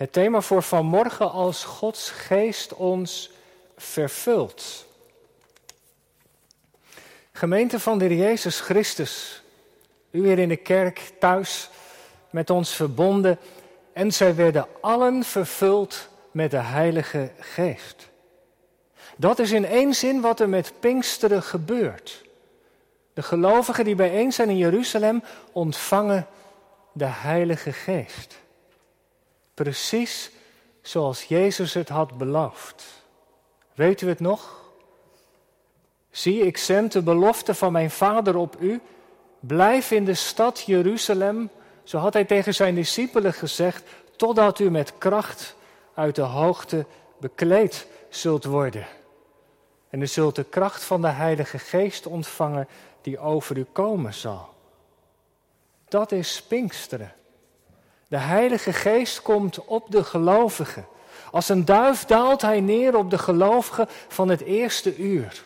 Het thema voor vanmorgen als Gods geest ons vervult. Gemeente van de Jezus Christus, u weer in de kerk thuis met ons verbonden en zij werden allen vervuld met de Heilige Geest. Dat is in één zin wat er met Pinksteren gebeurt. De gelovigen die bijeen zijn in Jeruzalem ontvangen de Heilige Geest. Precies zoals Jezus het had beloofd. Weet u het nog? Zie, ik zend de belofte van mijn Vader op u. Blijf in de stad Jeruzalem, zo had hij tegen zijn discipelen gezegd, totdat u met kracht uit de hoogte bekleed zult worden. En u zult de kracht van de Heilige Geest ontvangen die over u komen zal. Dat is Pinksteren. De Heilige Geest komt op de gelovigen. Als een duif daalt hij neer op de gelovigen van het eerste uur.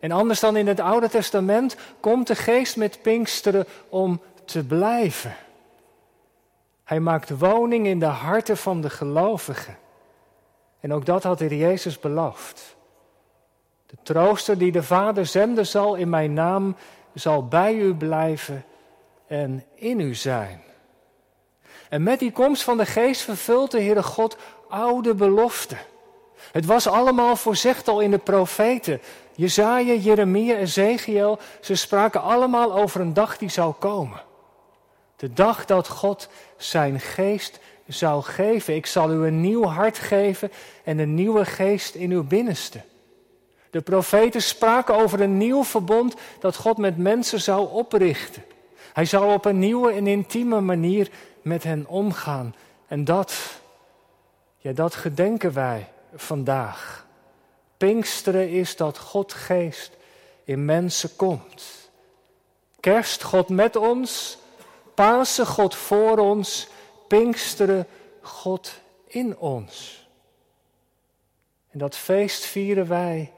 En anders dan in het Oude Testament komt de Geest met Pinksteren om te blijven. Hij maakt woning in de harten van de gelovigen. En ook dat had de Jezus beloofd. De trooster die de Vader zenden zal in mijn naam, zal bij u blijven en in u zijn. En met die komst van de geest vervult de Heere God oude beloften. Het was allemaal voorzegd al in de profeten. Jezaja, Jeremia, Ezekiel, ze spraken allemaal over een dag die zou komen. De dag dat God zijn geest zou geven. Ik zal u een nieuw hart geven en een nieuwe geest in uw binnenste. De profeten spraken over een nieuw verbond dat God met mensen zou oprichten. Hij zou op een nieuwe en intieme manier met hen omgaan. En dat, ja, dat gedenken wij vandaag. Pinksteren is dat God geest in mensen komt. Kerst God met ons, Pasen God voor ons, Pinksteren God in ons. En dat feest vieren wij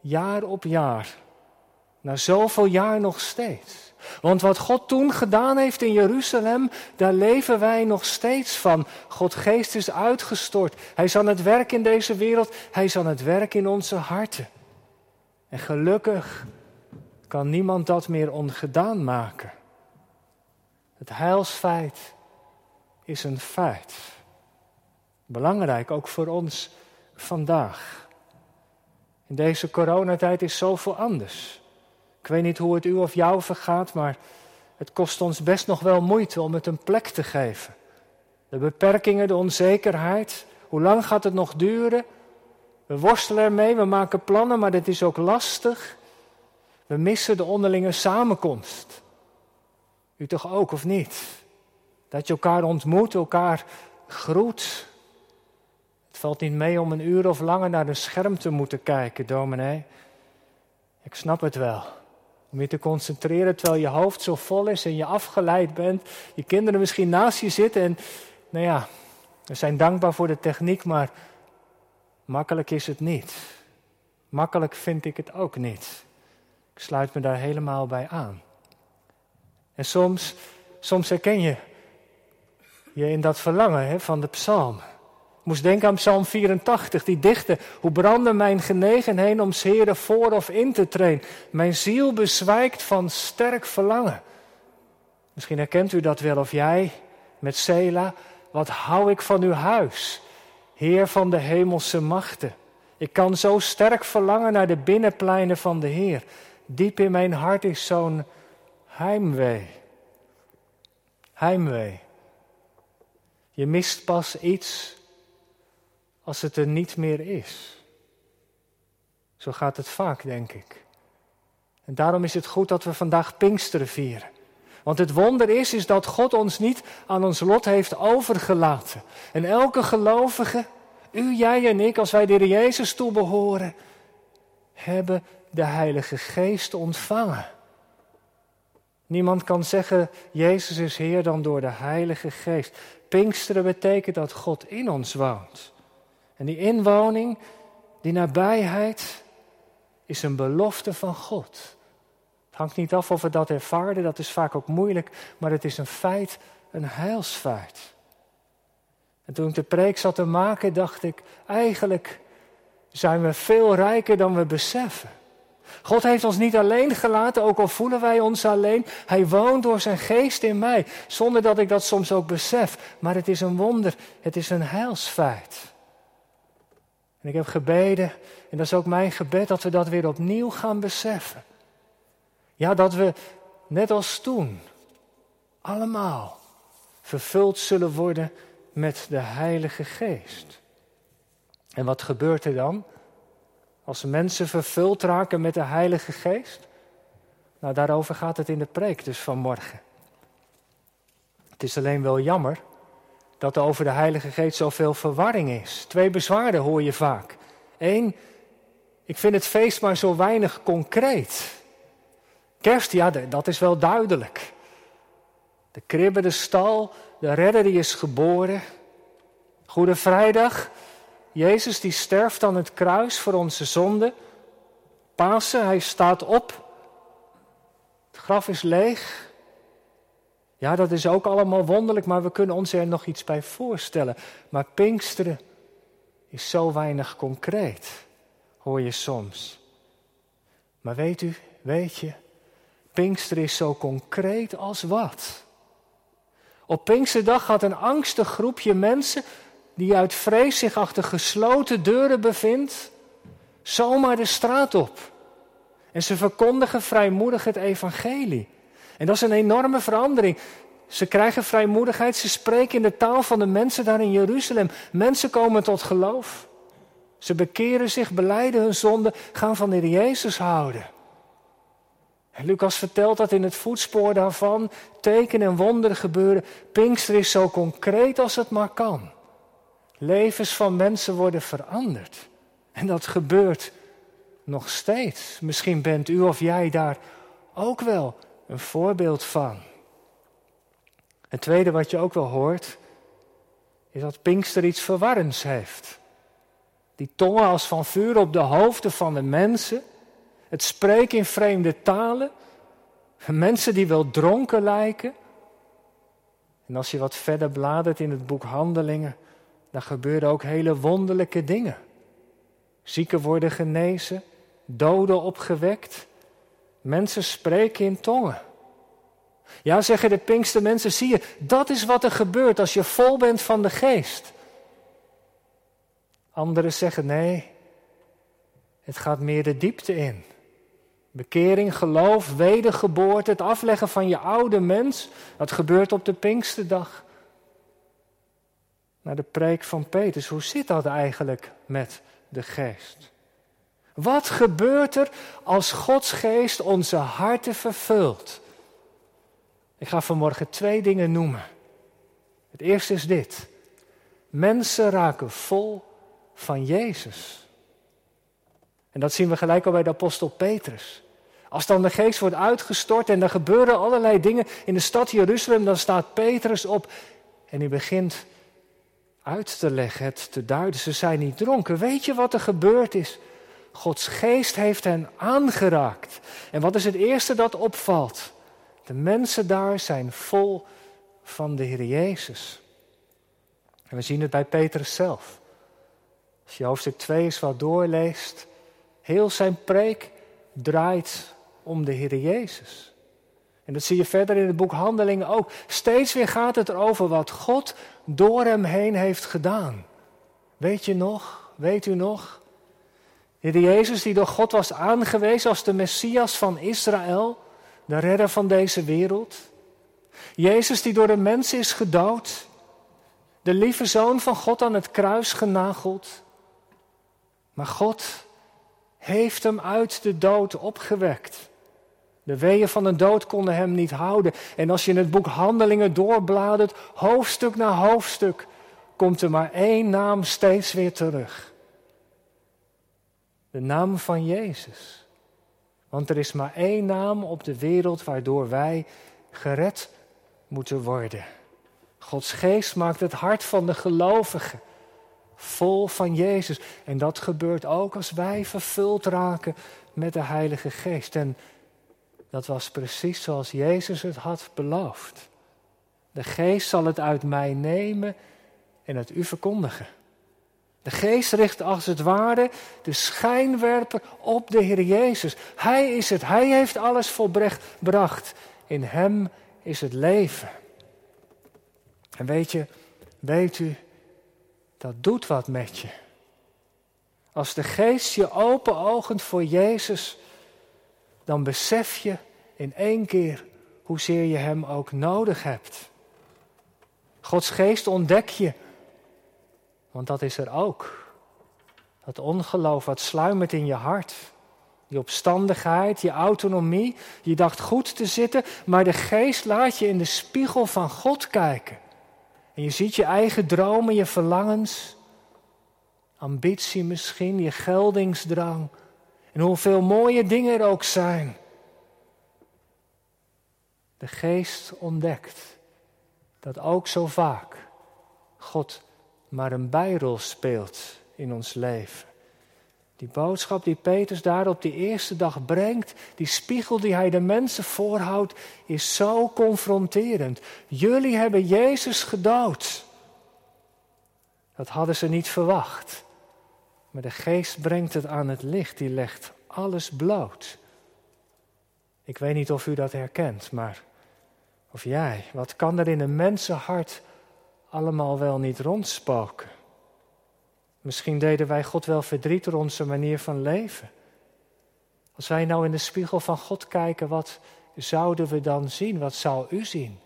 jaar op jaar. Na zoveel jaar nog steeds. Want wat God toen gedaan heeft in Jeruzalem, daar leven wij nog steeds van. God geest is uitgestort. Hij is aan het werk in deze wereld. Hij is aan het werk in onze harten. En gelukkig kan niemand dat meer ongedaan maken. Het heilsfeit is een feit. Belangrijk ook voor ons vandaag. In deze coronatijd is zoveel anders. Ik weet niet hoe het u of jou vergaat, maar het kost ons best nog wel moeite om het een plek te geven. De beperkingen, de onzekerheid, hoe lang gaat het nog duren? We worstelen ermee, we maken plannen, maar dit is ook lastig. We missen de onderlinge samenkomst. U toch ook, of niet? Dat je elkaar ontmoet, elkaar groet. Het valt niet mee om een uur of langer naar een scherm te moeten kijken, dominee. Ik snap het wel. Om je te concentreren terwijl je hoofd zo vol is en je afgeleid bent. Je kinderen misschien naast je zitten en, nou ja, we zijn dankbaar voor de techniek, maar makkelijk is het niet. Makkelijk vind ik het ook niet. Ik sluit me daar helemaal bij aan. En soms, soms herken je je in dat verlangen hè, van de psalm. Ik moest denken aan Psalm 84, die dichte. Hoe brandde mijn genegenheid om Heren voor of in te treden. Mijn ziel bezwijkt van sterk verlangen. Misschien herkent u dat wel, of jij met Sela. Wat hou ik van uw huis, Heer van de hemelse machten. Ik kan zo sterk verlangen naar de binnenpleinen van de Heer. Diep in mijn hart is zo'n heimwee. Heimwee. Je mist pas iets als het er niet meer is. Zo gaat het vaak, denk ik. En daarom is het goed dat we vandaag Pinksteren vieren. Want het wonder is, is dat God ons niet aan ons lot heeft overgelaten. En elke gelovige, u, jij en ik, als wij de Jezus toebehoren, hebben de Heilige Geest ontvangen. Niemand kan zeggen, Jezus is Heer dan door de Heilige Geest. Pinksteren betekent dat God in ons woont. En die inwoning, die nabijheid, is een belofte van God. Het hangt niet af of we dat ervaren, dat is vaak ook moeilijk, maar het is een feit, een heilsfeit. En toen ik de preek zat te maken, dacht ik, eigenlijk zijn we veel rijker dan we beseffen. God heeft ons niet alleen gelaten, ook al voelen wij ons alleen. Hij woont door zijn geest in mij, zonder dat ik dat soms ook besef. Maar het is een wonder, het is een heilsfeit. En ik heb gebeden, en dat is ook mijn gebed, dat we dat weer opnieuw gaan beseffen. Ja, dat we, net als toen, allemaal vervuld zullen worden met de Heilige Geest. En wat gebeurt er dan? Als mensen vervuld raken met de Heilige Geest? Nou, daarover gaat het in de preek dus vanmorgen. Het is alleen wel jammer dat er over de Heilige Geest zoveel verwarring is. Twee bezwaren hoor je vaak. Eén, ik vind het feest maar zo weinig concreet. Kerst, ja, dat is wel duidelijk. De kribbe, de stal, de redder die is geboren. Goede Vrijdag, Jezus die sterft aan het kruis voor onze zonde. Pasen, hij staat op. Het graf is leeg. Ja, dat is ook allemaal wonderlijk, maar we kunnen ons er nog iets bij voorstellen. Maar Pinksteren is zo weinig concreet, hoor je soms. Maar weet u, weet je, Pinkster is zo concreet als wat. Op Pinksterdag gaat een angstig groepje mensen die uit vrees zich achter gesloten deuren bevindt, zomaar de straat op. En ze verkondigen vrijmoedig het evangelie. En dat is een enorme verandering. Ze krijgen vrijmoedigheid, ze spreken in de taal van de mensen daar in Jeruzalem. Mensen komen tot geloof. Ze bekeren zich, beleiden hun zonde, gaan van de Jezus houden. En Lucas vertelt dat in het voetspoor daarvan tekenen en wonderen gebeuren. Pinkster is zo concreet als het maar kan. Levens van mensen worden veranderd. En dat gebeurt nog steeds. Misschien bent u of jij daar ook wel een voorbeeld van. Het tweede wat je ook wel hoort, is dat Pinkster iets verwarrends heeft. Die tongen als van vuur op de hoofden van de mensen. Het spreken in vreemde talen. Mensen die wel dronken lijken. En als je wat verder bladert in het boek Handelingen, dan gebeuren ook hele wonderlijke dingen. Zieken worden genezen, doden opgewekt, mensen spreken in tongen. Ja, zeggen de Pinkste mensen, zie je, dat is wat er gebeurt als je vol bent van de geest. Anderen zeggen nee, het gaat meer de diepte in. Bekering, geloof, wedergeboorte, het afleggen van je oude mens, dat gebeurt op de Pinksterdag. Naar de preek van Petrus, hoe zit dat eigenlijk met de geest? Wat gebeurt er als Gods geest onze harten vervult? Ik ga vanmorgen twee dingen noemen. Het eerste is dit. Mensen raken vol van Jezus. En dat zien we gelijk al bij de apostel Petrus. Als dan de geest wordt uitgestort en er gebeuren allerlei dingen in de stad Jeruzalem, dan staat Petrus op en hij begint uit te leggen, het te duiden. Ze zijn niet dronken. Weet je wat er gebeurd is? Gods geest heeft hen aangeraakt. En wat is het eerste dat opvalt? De mensen daar zijn vol van de Heer Jezus. En we zien het bij Petrus zelf. Als je hoofdstuk 2 eens wat doorleest, heel zijn preek draait om de Heer Jezus. En dat zie je verder in het boek Handelingen ook. Steeds weer gaat het erover wat God door hem heen heeft gedaan. Weet je nog? Weet u nog? Heer Jezus die door God was aangewezen als de Messias van Israël de redder van deze wereld. Jezus die door de mensen is gedood. De lieve zoon van God aan het kruis genageld. Maar God heeft hem uit de dood opgewekt. De weeën van de dood konden hem niet houden. En als je in het boek Handelingen doorbladert, hoofdstuk na hoofdstuk, komt er maar één naam steeds weer terug. De naam van Jezus. Want er is maar één naam op de wereld waardoor wij gered moeten worden. Gods geest maakt het hart van de gelovigen vol van Jezus. En dat gebeurt ook als wij vervuld raken met de Heilige Geest. En dat was precies zoals Jezus het had beloofd. De Geest zal het uit mij nemen en het u verkondigen. De geest richt als het ware de schijnwerper op de Heer Jezus. Hij is het, Hij heeft alles volbracht. In Hem is het leven. En weet je, weet u, dat doet wat met je. Als de geest je open ogen voor Jezus, dan besef je in één keer hoezeer je Hem ook nodig hebt. Gods geest ontdek je, want dat is er ook. Dat ongeloof wat sluimert in je hart. Die opstandigheid, je autonomie. Je dacht goed te zitten, maar de geest laat je in de spiegel van God kijken. En je ziet je eigen dromen, je verlangens, ambitie misschien, je geldingsdrang. En hoeveel mooie dingen er ook zijn. De geest ontdekt dat ook zo vaak God maar een bijrol speelt in ons leven. Die boodschap die Petrus daar op die eerste dag brengt, die spiegel die hij de mensen voorhoudt, is zo confronterend. Jullie hebben Jezus gedood. Dat hadden ze niet verwacht. Maar de geest brengt het aan het licht, die legt alles bloot. Ik weet niet of u dat herkent, maar of jij, wat kan er in een mensenhart allemaal wel niet rondspoken? Misschien deden wij God wel verdriet door onze manier van leven. Als wij nou in de spiegel van God kijken, wat zouden we dan zien? Wat zou u zien?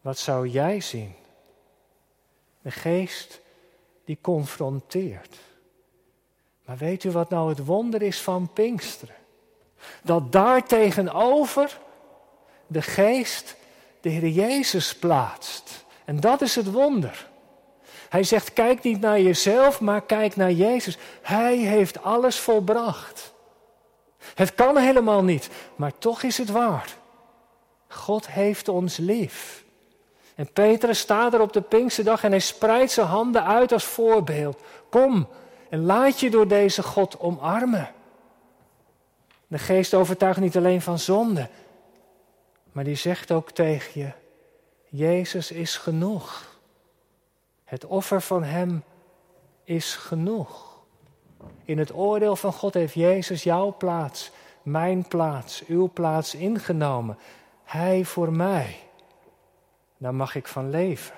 Wat zou jij zien? De geest die confronteert. Maar weet u wat nou het wonder is van Pinksteren? Dat daar tegenover de geest de Heer Jezus plaatst. En dat is het wonder. Hij zegt: kijk niet naar jezelf, maar kijk naar Jezus. Hij heeft alles volbracht. Het kan helemaal niet, maar toch is het waar. God heeft ons lief. En Petrus staat er op de Pinksterdag en hij spreidt zijn handen uit als voorbeeld. Kom en laat je door deze God omarmen. De geest overtuigt niet alleen van zonde, maar die zegt ook tegen je: Jezus is genoeg. Het offer van Hem is genoeg. In het oordeel van God heeft Jezus jouw plaats, mijn plaats, uw plaats ingenomen. Hij voor mij. Daar mag ik van leven.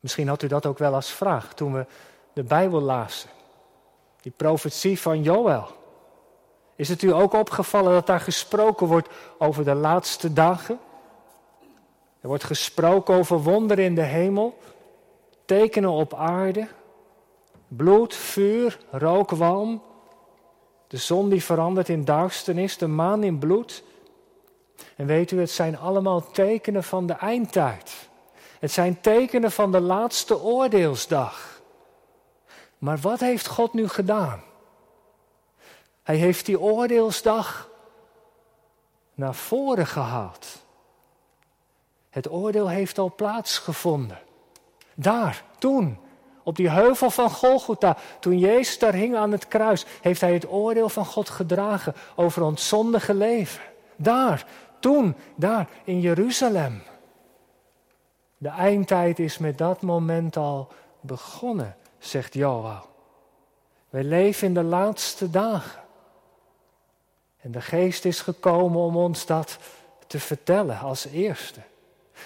Misschien had u dat ook wel als vraag toen we de Bijbel lazen. Die profetie van Joël. Is het u ook opgevallen dat daar gesproken wordt over de laatste dagen? Er wordt gesproken over wonderen in de hemel, tekenen op aarde, bloed, vuur, rookwalm, de zon die verandert in duisternis, de maan in bloed. En weet u, het zijn allemaal tekenen van de eindtijd. Het zijn tekenen van de laatste oordeelsdag. Maar wat heeft God nu gedaan? Hij heeft die oordeelsdag naar voren gehaald. Het oordeel heeft al plaatsgevonden. Daar, toen, op die heuvel van Golgotha, toen Jezus daar hing aan het kruis, heeft hij het oordeel van God gedragen over ons zondige leven. Daar, toen, daar, in Jeruzalem. De eindtijd is met dat moment al begonnen, zegt Joel. Wij leven in de laatste dagen. En de geest is gekomen om ons dat te vertellen als eerste.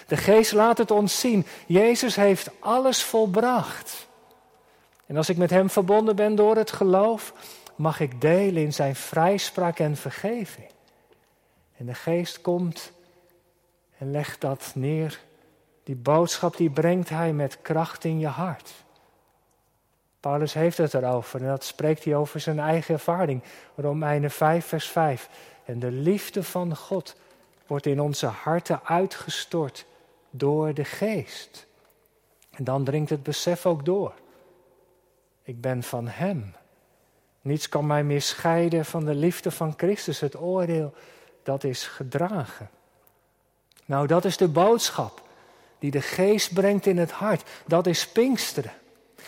De geest laat het ons zien. Jezus heeft alles volbracht. En als ik met Hem verbonden ben door het geloof, mag ik delen in Zijn vrijspraak en vergeving. En de geest komt en legt dat neer. Die boodschap die brengt Hij met kracht in je hart. Paulus heeft het erover en dat spreekt hij over zijn eigen ervaring. Romeinen 5, vers 5. En de liefde van God wordt in onze harten uitgestort door de geest. En dan dringt het besef ook door. Ik ben van Hem. Niets kan mij meer scheiden van de liefde van Christus. Het oordeel, dat is gedragen. Nou, dat is de boodschap die de geest brengt in het hart. Dat is Pinksteren.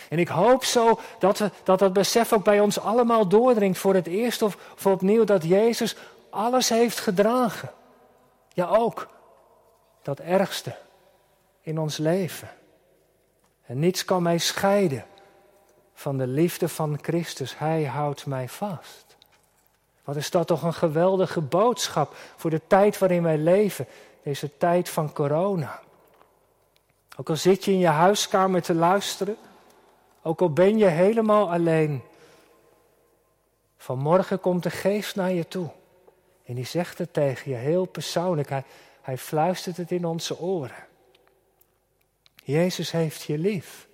En ik hoop zo dat, we, dat besef ook bij ons allemaal doordringt voor het eerst of voor opnieuw dat Jezus alles heeft gedragen. Ja, ook dat ergste in ons leven. En niets kan mij scheiden van de liefde van Christus. Hij houdt mij vast. Wat is dat toch een geweldige boodschap voor de tijd waarin wij leven, deze tijd van corona. Ook al zit je in je huiskamer te luisteren, ook al ben je helemaal alleen. Vanmorgen komt de geest naar je toe. En die zegt het tegen je heel persoonlijk. Hij, hij fluistert het in onze oren. Jezus heeft je lief.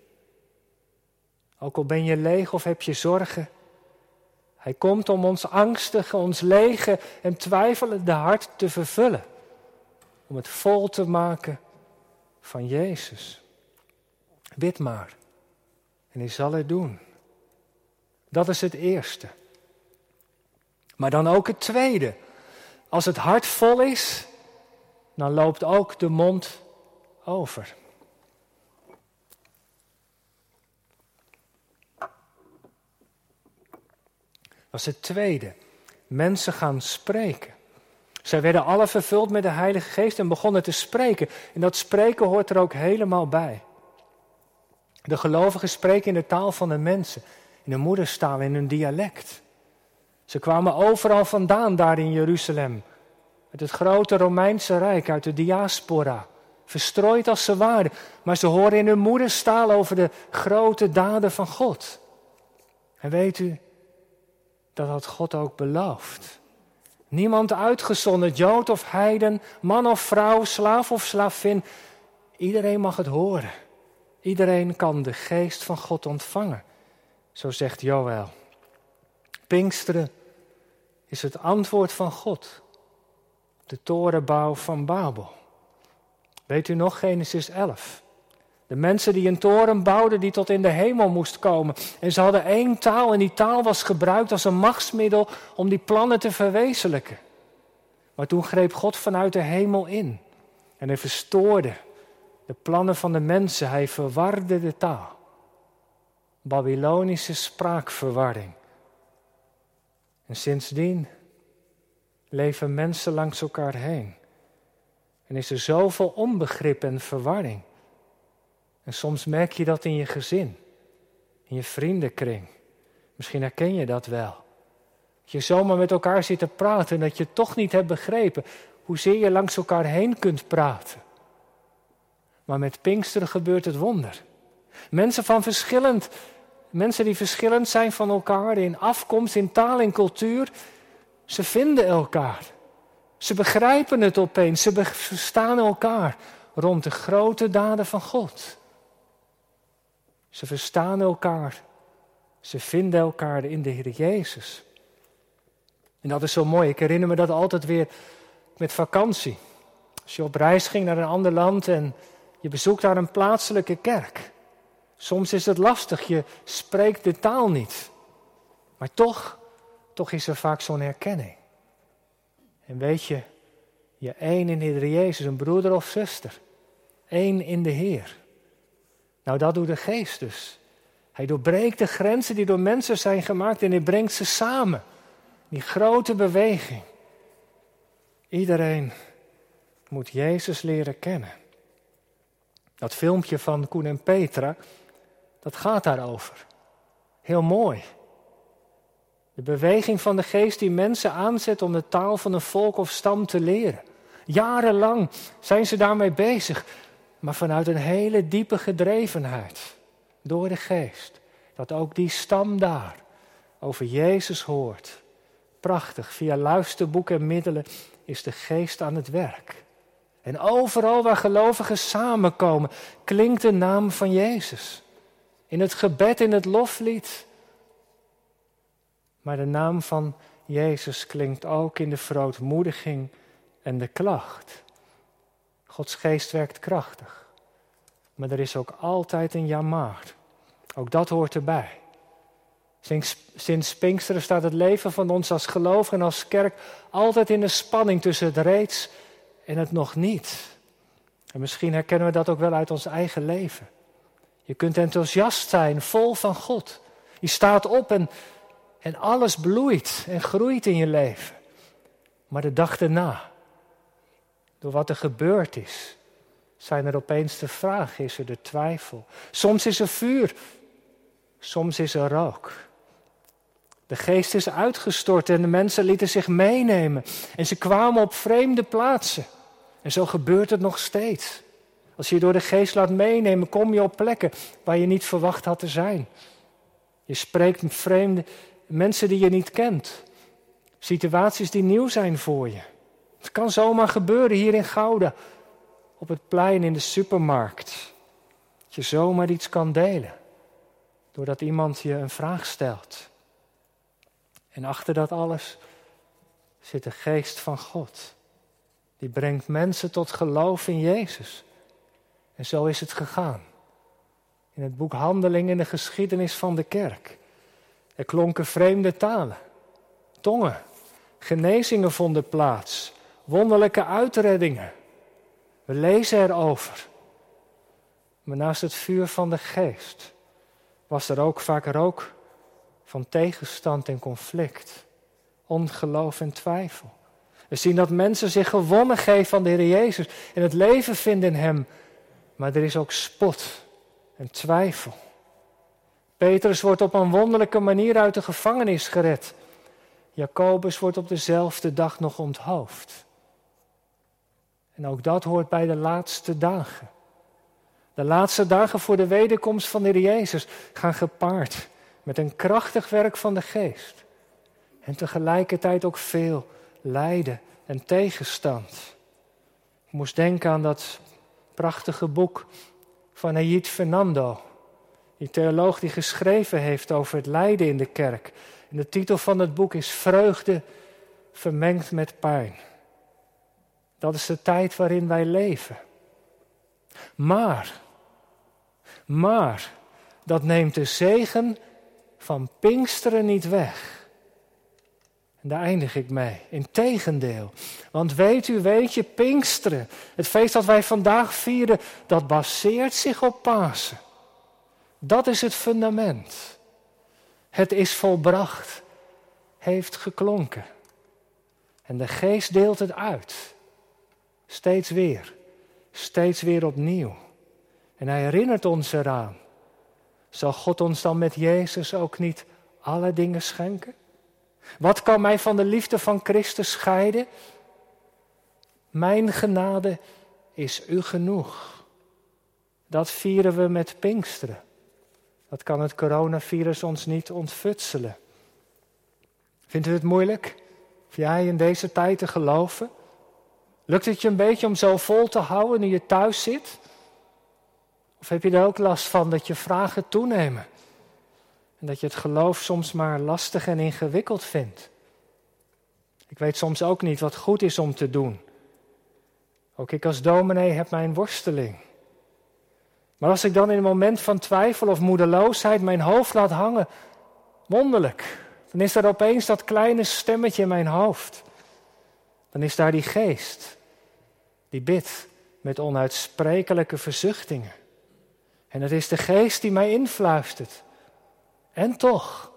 Ook al ben je leeg of heb je zorgen. Hij komt om ons angstige, ons lege en twijfelende hart te vervullen. Om het vol te maken van Jezus. Bid maar. En hij zal het doen. Dat is het eerste. Maar dan ook het tweede. Als het hart vol is, dan loopt ook de mond over. Dat is het tweede. Mensen gaan spreken. Zij werden alle vervuld met de Heilige Geest en begonnen te spreken. En dat spreken hoort er ook helemaal bij. De gelovigen spreken in de taal van de mensen, in de moederstaal, in hun dialect. Ze kwamen overal vandaan daar in Jeruzalem. Uit het grote Romeinse Rijk, uit de diaspora. Verstrooid als ze waren. Maar ze horen in hun moederstaal over de grote daden van God. En weet u, dat had God ook beloofd. Niemand uitgezonderd, Jood of Heiden, man of vrouw, slaaf of slavin. Iedereen mag het horen. Iedereen kan de geest van God ontvangen. Zo zegt Joël. Pinksteren is het antwoord van God. De torenbouw van Babel. Weet u nog Genesis 11? De mensen die een toren bouwden die tot in de hemel moest komen. En ze hadden één taal en die taal was gebruikt als een machtsmiddel om die plannen te verwezenlijken. Maar toen greep God vanuit de hemel in. En hij verstoorde de plannen van de mensen. Hij verwarde de taal. Babylonische spraakverwarring. En sindsdien leven mensen langs elkaar heen. En is er zoveel onbegrip en verwarring. En soms merk je dat in je gezin, in je vriendenkring. Misschien herken je dat wel. Dat je zomaar met elkaar zit te praten en dat je toch niet hebt begrepen hoezeer je langs elkaar heen kunt praten. Maar met Pinksteren gebeurt het wonder. Mensen van verschillend, mensen die verschillend zijn van elkaar in afkomst, in taal en cultuur, ze vinden elkaar. Ze begrijpen het opeens, ze verstaan elkaar rond de grote daden van God. Ze verstaan elkaar. Ze vinden elkaar in de Heer Jezus. En dat is zo mooi. Ik herinner me dat altijd weer met vakantie. Als je op reis ging naar een ander land en je bezoekt daar een plaatselijke kerk. Soms is het lastig, je spreekt de taal niet. Maar toch, toch is er vaak zo'n herkenning. En weet je, je één in de Heer Jezus, een broeder of zuster. één in de Heer. Nou, dat doet de geest dus. Hij doorbreekt de grenzen die door mensen zijn gemaakt en hij brengt ze samen. Die grote beweging. Iedereen moet Jezus leren kennen. Dat filmpje van Koen en Petra, dat gaat daarover. Heel mooi. De beweging van de geest die mensen aanzet om de taal van een volk of stam te leren. Jarenlang zijn ze daarmee bezig maar vanuit een hele diepe gedrevenheid door de geest. Dat ook die stam daar over Jezus hoort. Prachtig, via luisterboeken en middelen is de geest aan het werk. En overal waar gelovigen samenkomen, klinkt de naam van Jezus. In het gebed, in het loflied. Maar de naam van Jezus klinkt ook in de verootmoediging en de klacht. Gods geest werkt krachtig. Maar er is ook altijd een jammer. Ook dat hoort erbij. Sinds, sinds Pinksteren staat het leven van ons als geloof en als kerk altijd in de spanning tussen het reeds en het nog niet. En misschien herkennen we dat ook wel uit ons eigen leven. Je kunt enthousiast zijn, vol van God. Je staat op en, en alles bloeit en groeit in je leven. Maar de dag erna, door wat er gebeurd is, zijn er opeens de vragen, is er de twijfel. Soms is er vuur, soms is er rook. De geest is uitgestort en de mensen lieten zich meenemen. En ze kwamen op vreemde plaatsen. En zo gebeurt het nog steeds. Als je je door de geest laat meenemen, kom je op plekken waar je niet verwacht had te zijn. Je spreekt met vreemde mensen die je niet kent. Situaties die nieuw zijn voor je. Het kan zomaar gebeuren hier in Gouda, op het plein in de supermarkt. Dat je zomaar iets kan delen, doordat iemand je een vraag stelt. En achter dat alles zit de geest van God. Die brengt mensen tot geloof in Jezus. En zo is het gegaan. In het boek Handeling in de geschiedenis van de kerk. Er klonken vreemde talen, tongen, genezingen vonden plaats, wonderlijke uitreddingen. We lezen erover. Maar naast het vuur van de geest was er ook vaak rook van tegenstand en conflict, ongeloof en twijfel. We zien dat mensen zich gewonnen geven van de Heer Jezus en het leven vinden in Hem. Maar er is ook spot en twijfel. Petrus wordt op een wonderlijke manier uit de gevangenis gered. Jacobus wordt op dezelfde dag nog onthoofd. En ook dat hoort bij de laatste dagen. De laatste dagen voor de wederkomst van de Heer Jezus gaan gepaard met een krachtig werk van de geest. En tegelijkertijd ook veel lijden en tegenstand. Ik moest denken aan dat prachtige boek van Hayit Fernando. Die theoloog die geschreven heeft over het lijden in de kerk. En de titel van het boek is Vreugde vermengd met pijn. Dat is de tijd waarin wij leven. Maar, maar, dat neemt de zegen van Pinksteren niet weg. Daar eindig ik mee. Integendeel. Want weet u, weet je, Pinksteren, het feest dat wij vandaag vieren, dat baseert zich op Pasen. Dat is het fundament. Het is volbracht, heeft geklonken. En de geest deelt het uit. Steeds weer, steeds weer opnieuw. En hij herinnert ons eraan. Zal God ons dan met Jezus ook niet alle dingen schenken? Wat kan mij van de liefde van Christus scheiden? Mijn genade is u genoeg. Dat vieren we met Pinksteren. Dat kan het coronavirus ons niet ontfutselen. Vindt u het moeilijk? Of jij in deze tijd te geloven? Lukt het je een beetje om zo vol te houden nu je thuis zit? Of heb je er ook last van dat je vragen toenemen? Dat je het geloof soms maar lastig en ingewikkeld vindt? Ik weet soms ook niet wat goed is om te doen. Ook ik als dominee heb mijn worsteling. Maar als ik dan in een moment van twijfel of moedeloosheid mijn hoofd laat hangen, wonderlijk, dan is er opeens dat kleine stemmetje in mijn hoofd. Dan is daar die geest, die bidt met onuitsprekelijke verzuchtingen. En het is de geest die mij influistert. En toch,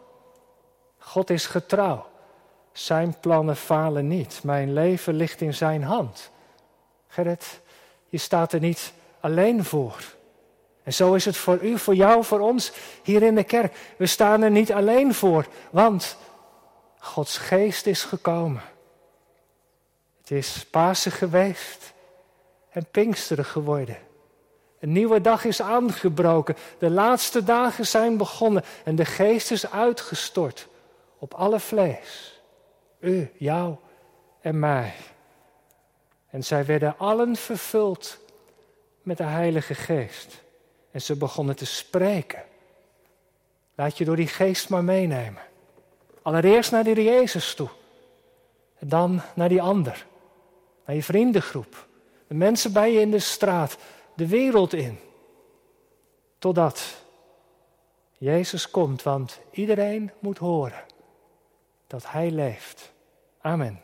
God is getrouw. Zijn plannen falen niet. Mijn leven ligt in zijn hand. Gerrit, je staat er niet alleen voor. En zo is het voor u, voor jou, voor ons hier in de kerk. We staan er niet alleen voor, want Gods geest is gekomen. Het is Pasen geweest en Pinksteren geworden. Een nieuwe dag is aangebroken. De laatste dagen zijn begonnen en de geest is uitgestort op alle vlees. U, jou en mij. En zij werden allen vervuld met de Heilige Geest. En ze begonnen te spreken. Laat je door die geest maar meenemen. Allereerst naar die Jezus toe. En dan naar die ander. Naar je vriendengroep. De mensen bij je in de straat. De wereld in. Totdat Jezus komt, want iedereen moet horen dat Hij leeft. Amen.